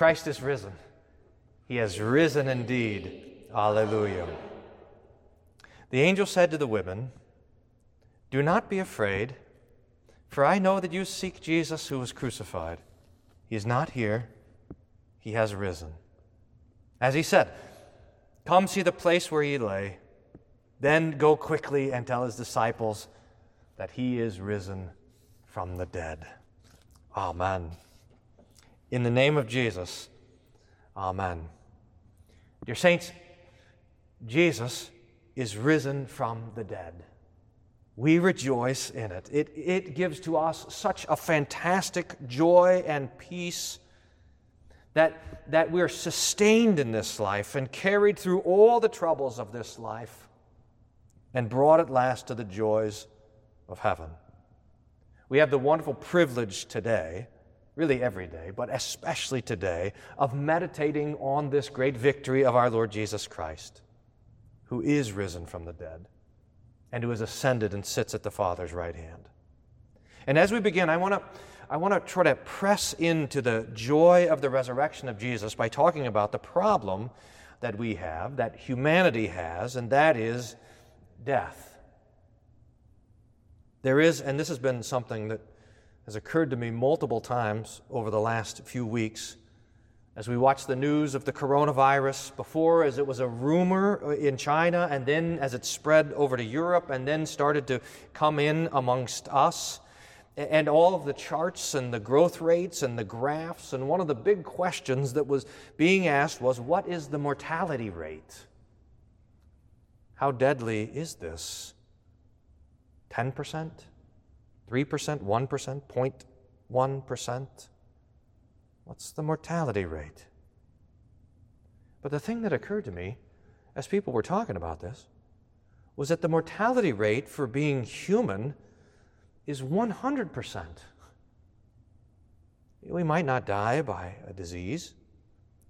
Christ is risen. He has risen indeed. Alleluia. The angel said to the women, Do not be afraid, for I know that you seek Jesus who was crucified. He is not here, he has risen. As he said, Come see the place where he lay. Then go quickly and tell his disciples that he is risen from the dead. Amen. In the name of Jesus, Amen. Dear saints, Jesus is risen from the dead. We rejoice in it. It, it gives to us such a fantastic joy and peace that, that we're sustained in this life and carried through all the troubles of this life and brought at last to the joys of heaven. We have the wonderful privilege today, really every day, but especially today, of meditating on this great victory of our Lord Jesus Christ, who is risen from the dead and who has ascended and sits at the Father's right hand. And as we begin, I want to I want to try to press into the joy of the resurrection of Jesus by talking about the problem that we have, that humanity has, and that is death. There is, and this has been something that has occurred to me multiple times over the last few weeks as we watch the news of the coronavirus, before as it was a rumor in China, and then as it spread over to Europe, and then started to come in amongst us and all of the charts and the growth rates and the graphs. And one of the big questions that was being asked was what is the mortality rate? How deadly is this? 10%? 3%? 1%? 0.1%? What's the mortality rate? But the thing that occurred to me as people were talking about this was that the mortality rate for being human is 100%. We might not die by a disease,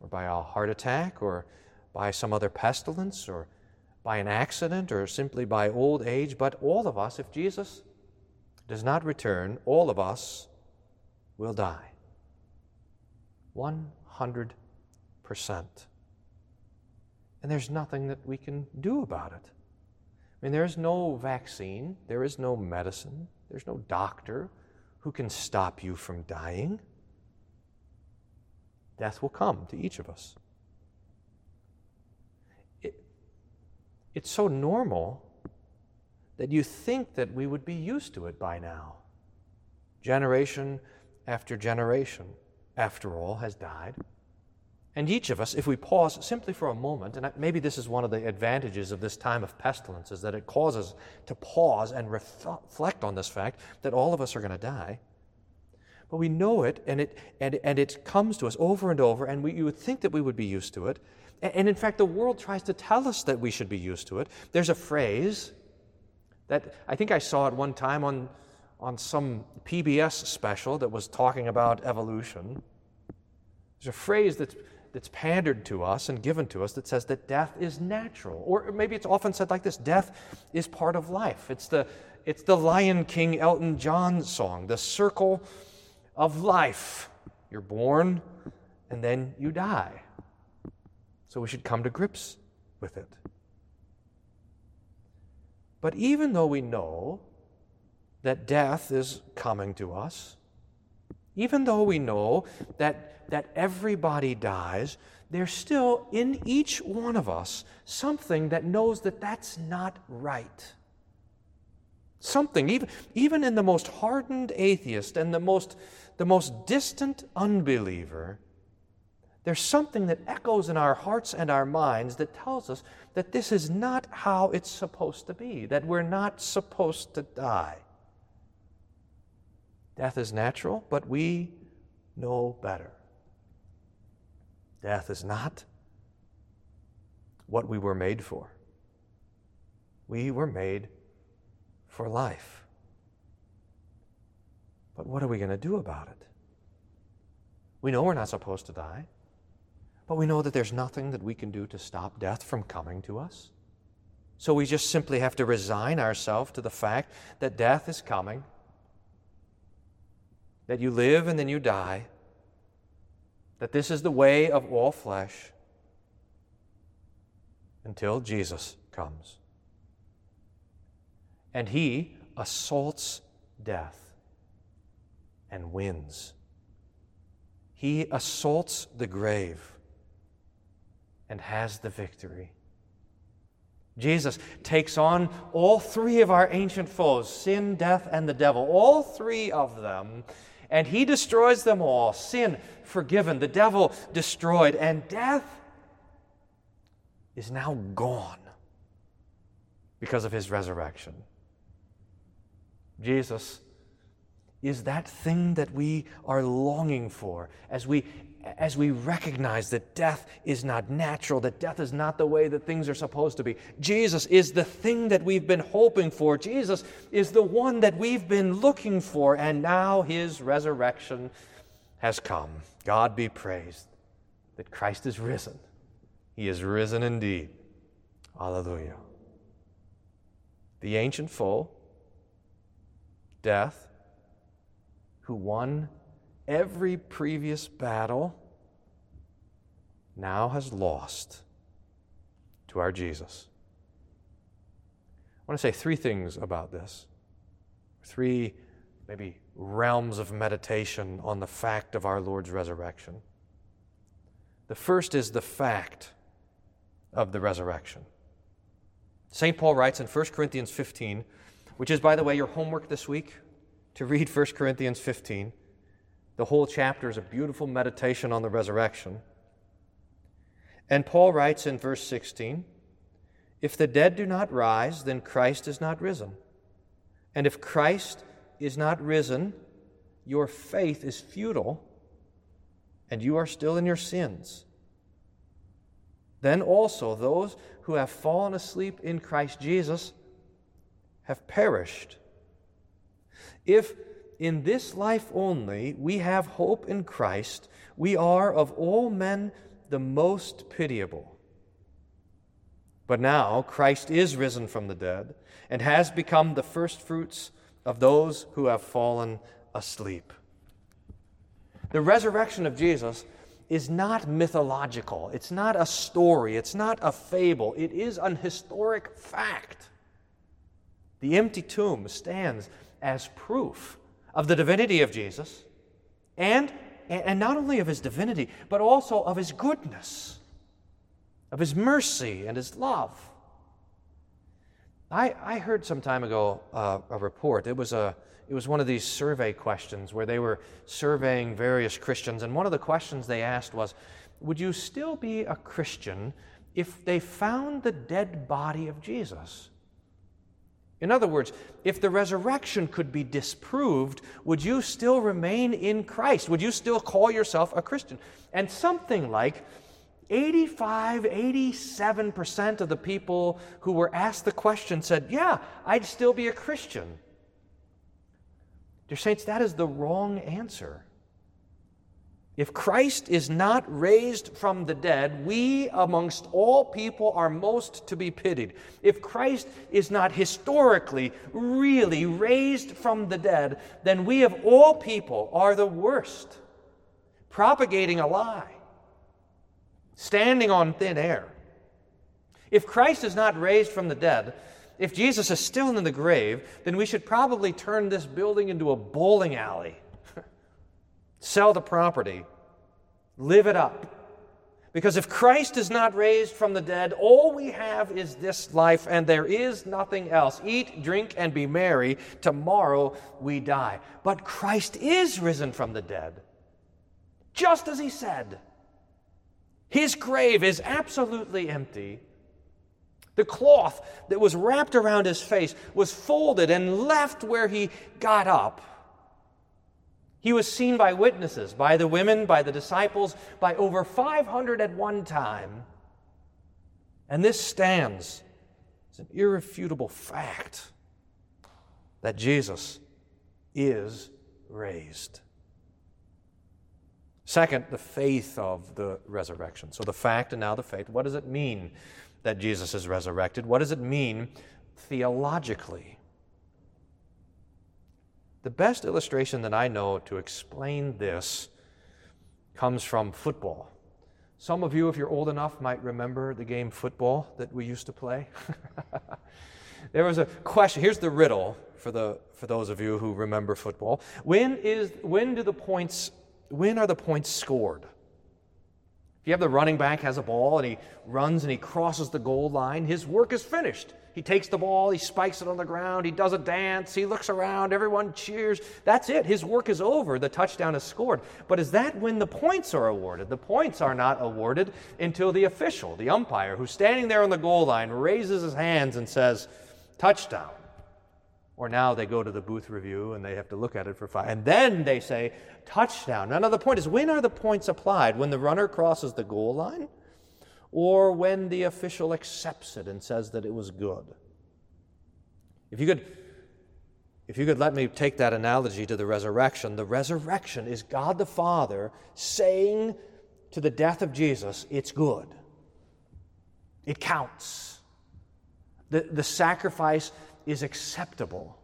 or by a heart attack, or by some other pestilence, or by an accident, or simply by old age, but all of us, if Jesus does not return, all of us will die. 100%. And there's nothing that we can do about it. I mean, there's no vaccine, there is no medicine, there's no doctor who can stop you from dying. Death will come to each of us. It, it's so normal that you think that we would be used to it by now. Generation after generation, after all, has died. And each of us, if we pause simply for a moment, and maybe this is one of the advantages of this time of pestilence, is that it causes to pause and reflect on this fact that all of us are going to die. But we know it, and it, and, and it comes to us over and over, and we, you would think that we would be used to it. And, and in fact, the world tries to tell us that we should be used to it. There's a phrase that I think I saw it one time on, on some PBS special that was talking about evolution. There's a phrase that's that's pandered to us and given to us that says that death is natural. Or maybe it's often said like this death is part of life. It's the, it's the Lion King Elton John song, the circle of life. You're born and then you die. So we should come to grips with it. But even though we know that death is coming to us, even though we know that, that everybody dies, there's still in each one of us something that knows that that's not right. Something, even, even in the most hardened atheist and the most, the most distant unbeliever, there's something that echoes in our hearts and our minds that tells us that this is not how it's supposed to be, that we're not supposed to die. Death is natural, but we know better. Death is not what we were made for. We were made for life. But what are we going to do about it? We know we're not supposed to die, but we know that there's nothing that we can do to stop death from coming to us. So we just simply have to resign ourselves to the fact that death is coming that you live and then you die, that this is the way of all flesh until Jesus comes. And he assaults death and wins. He assaults the grave and has the victory. Jesus takes on all three of our ancient foes sin, death, and the devil, all three of them, and he destroys them all. Sin forgiven, the devil destroyed, and death is now gone because of his resurrection. Jesus is that thing that we are longing for as we as we recognize that death is not natural, that death is not the way that things are supposed to be. Jesus is the thing that we've been hoping for. Jesus is the one that we've been looking for, and now his resurrection has come. God be praised that Christ is risen. He is risen indeed. Hallelujah. The ancient foe, death, who won every previous battle, now has lost to our Jesus. I want to say three things about this. Three, maybe, realms of meditation on the fact of our Lord's resurrection. The first is the fact of the resurrection. St. Paul writes in 1 Corinthians 15, which is, by the way, your homework this week to read 1 Corinthians 15. The whole chapter is a beautiful meditation on the resurrection. And Paul writes in verse 16 If the dead do not rise, then Christ is not risen. And if Christ is not risen, your faith is futile, and you are still in your sins. Then also those who have fallen asleep in Christ Jesus have perished. If in this life only we have hope in Christ, we are of all men the most pitiable. But now Christ is risen from the dead and has become the firstfruits of those who have fallen asleep. The resurrection of Jesus is not mythological, it's not a story, it's not a fable, it is an historic fact. The empty tomb stands as proof of the divinity of Jesus and, and not only of his divinity, but also of his goodness, of his mercy and his love. I, I heard some time ago uh, a report. It was, a, it was one of these survey questions where they were surveying various Christians, and one of the questions they asked was Would you still be a Christian if they found the dead body of Jesus? In other words, if the resurrection could be disproved, would you still remain in Christ? Would you still call yourself a Christian? And something like 85, 87% of the people who were asked the question said, Yeah, I'd still be a Christian. Dear Saints, that is the wrong answer. If Christ is not raised from the dead, we amongst all people are most to be pitied. If Christ is not historically, really raised from the dead, then we of all people are the worst, propagating a lie, standing on thin air. If Christ is not raised from the dead, if Jesus is still in the grave, then we should probably turn this building into a bowling alley Sell the property, live it up. Because if Christ is not raised from the dead, all we have is this life, and there is nothing else. Eat, drink, and be merry. Tomorrow we die. But Christ is risen from the dead, just as he said. His grave is absolutely empty. The cloth that was wrapped around his face was folded and left where he got up. He was seen by witnesses, by the women, by the disciples, by over 500 at one time. And this stands as an irrefutable fact that Jesus is raised. Second, the faith of the resurrection. So the fact and now the faith. What does it mean that Jesus is resurrected? What does it mean theologically? The best illustration that I know to explain this comes from football. Some of you, if you're old enough, might remember the game football that we used to play. there was a question. Here's the riddle for, the, for those of you who remember football. When, is, when, do the points, when are the points scored? If you have the running back has a ball and he runs and he crosses the goal line, his work is finished. He takes the ball, he spikes it on the ground, he does a dance, he looks around, everyone cheers. That's it. His work is over. The touchdown is scored. But is that when the points are awarded? The points are not awarded until the official, the umpire, who's standing there on the goal line, raises his hands and says, touchdown. Or now they go to the booth review and they have to look at it for five. And then they say, touchdown. Now, the point is when are the points applied? When the runner crosses the goal line? Or when the official accepts it and says that it was good? If you could. If you could let me take that analogy to the resurrection, the resurrection is God the Father saying to the death of Jesus, It's good. It counts. The, the sacrifice is acceptable.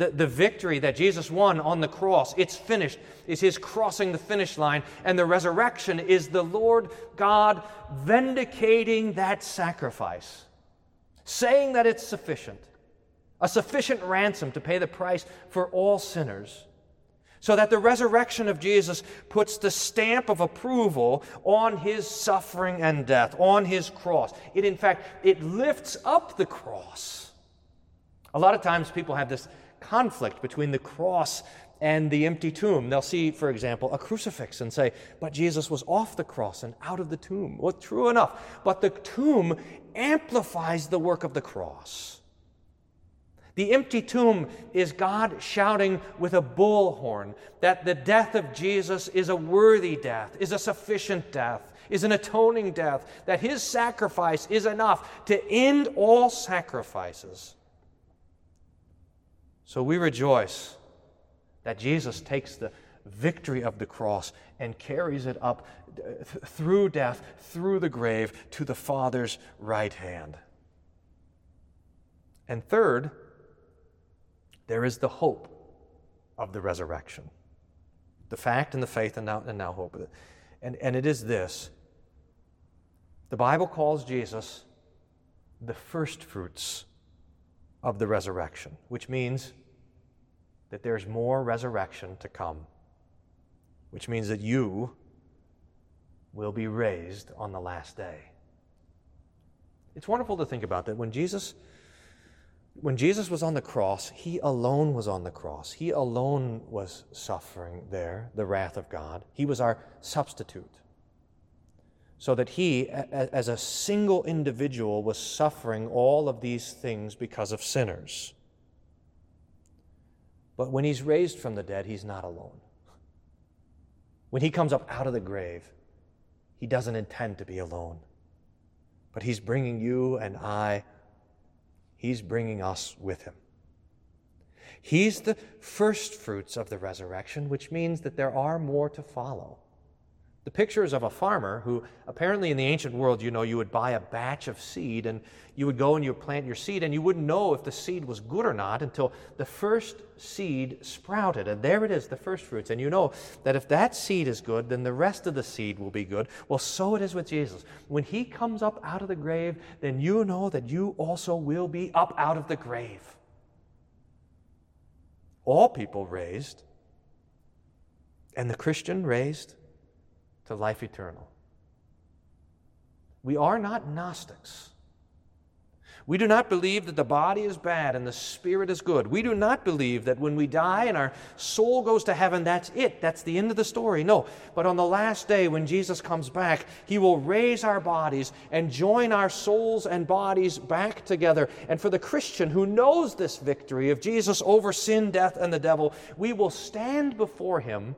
The, the victory that Jesus won on the cross, it's finished, is his crossing the finish line. And the resurrection is the Lord God vindicating that sacrifice, saying that it's sufficient, a sufficient ransom to pay the price for all sinners. So that the resurrection of Jesus puts the stamp of approval on his suffering and death, on his cross. It, in fact, it lifts up the cross a lot of times people have this conflict between the cross and the empty tomb. They'll see, for example, a crucifix and say, But Jesus was off the cross and out of the tomb. Well, true enough. But the tomb amplifies the work of the cross. The empty tomb is God shouting with a bullhorn that the death of Jesus is a worthy death, is a sufficient death, is an atoning death, that his sacrifice is enough to end all sacrifices. So we rejoice that Jesus takes the victory of the cross and carries it up uh, through death, through the grave, to the Father's right hand. And third, there is the hope of the resurrection. The fact and the faith and now, and now hope. And, and it is this the Bible calls Jesus the first fruits of the resurrection, which means that there's more resurrection to come, which means that you will be raised on the last day. It's wonderful to think about that when Jesus when Jesus was on the cross, he alone was on the cross. He alone was suffering there, the wrath of God. He was our substitute. So that he, as a single individual, was suffering all of these things because of sinners. But when he's raised from the dead, he's not alone. When he comes up out of the grave, he doesn't intend to be alone. But he's bringing you and I, he's bringing us with him. He's the first fruits of the resurrection, which means that there are more to follow. The picture is of a farmer who, apparently in the ancient world, you know, you would buy a batch of seed and you would go and you would plant your seed and you wouldn't know if the seed was good or not until the first seed sprouted. And there it is, the first fruits. And you know that if that seed is good, then the rest of the seed will be good. Well, so it is with Jesus. When he comes up out of the grave, then you know that you also will be up out of the grave. All people raised, and the Christian raised to life eternal. We are not Gnostics. We do not believe that the body is bad and the spirit is good. We do not believe that when we die and our soul goes to heaven, that's it. That's the end of the story. No. But on the last day, when Jesus comes back, he will raise our bodies and join our souls and bodies back together. And for the Christian who knows this victory of Jesus over sin, death, and the devil, we will stand before him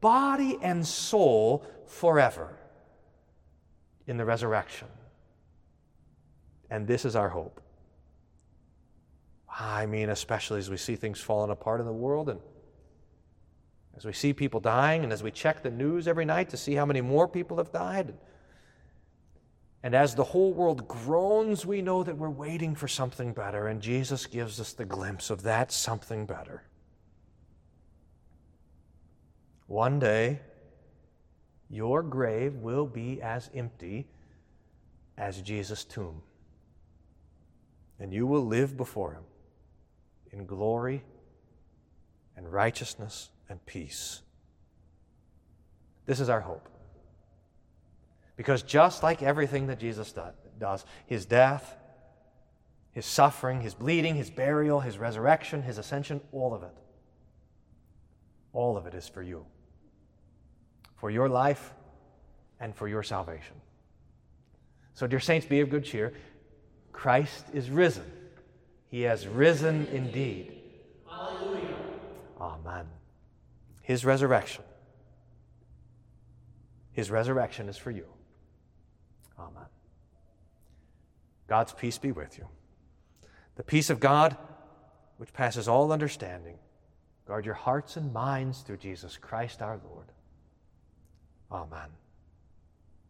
body and soul forever in the resurrection. And this is our hope. I mean, especially as we see things falling apart in the world and as we see people dying and as we check the news every night to see how many more people have died. And as the whole world groans, we know that we're waiting for something better, and Jesus gives us the glimpse of that something better. One day, your grave will be as empty as Jesus' tomb. And you will live before him in glory and righteousness and peace. This is our hope. Because just like everything that Jesus does, his death, his suffering, his bleeding, his burial, his resurrection, his ascension, all of it, all of it is for you, for your life and for your salvation. So, dear saints, be of good cheer. Christ is risen. He has risen indeed. Hallelujah. Amen. His resurrection. His resurrection is for you. Amen. God's peace be with you. The peace of God, which passes all understanding, guard your hearts and minds through Jesus Christ our Lord. Amen.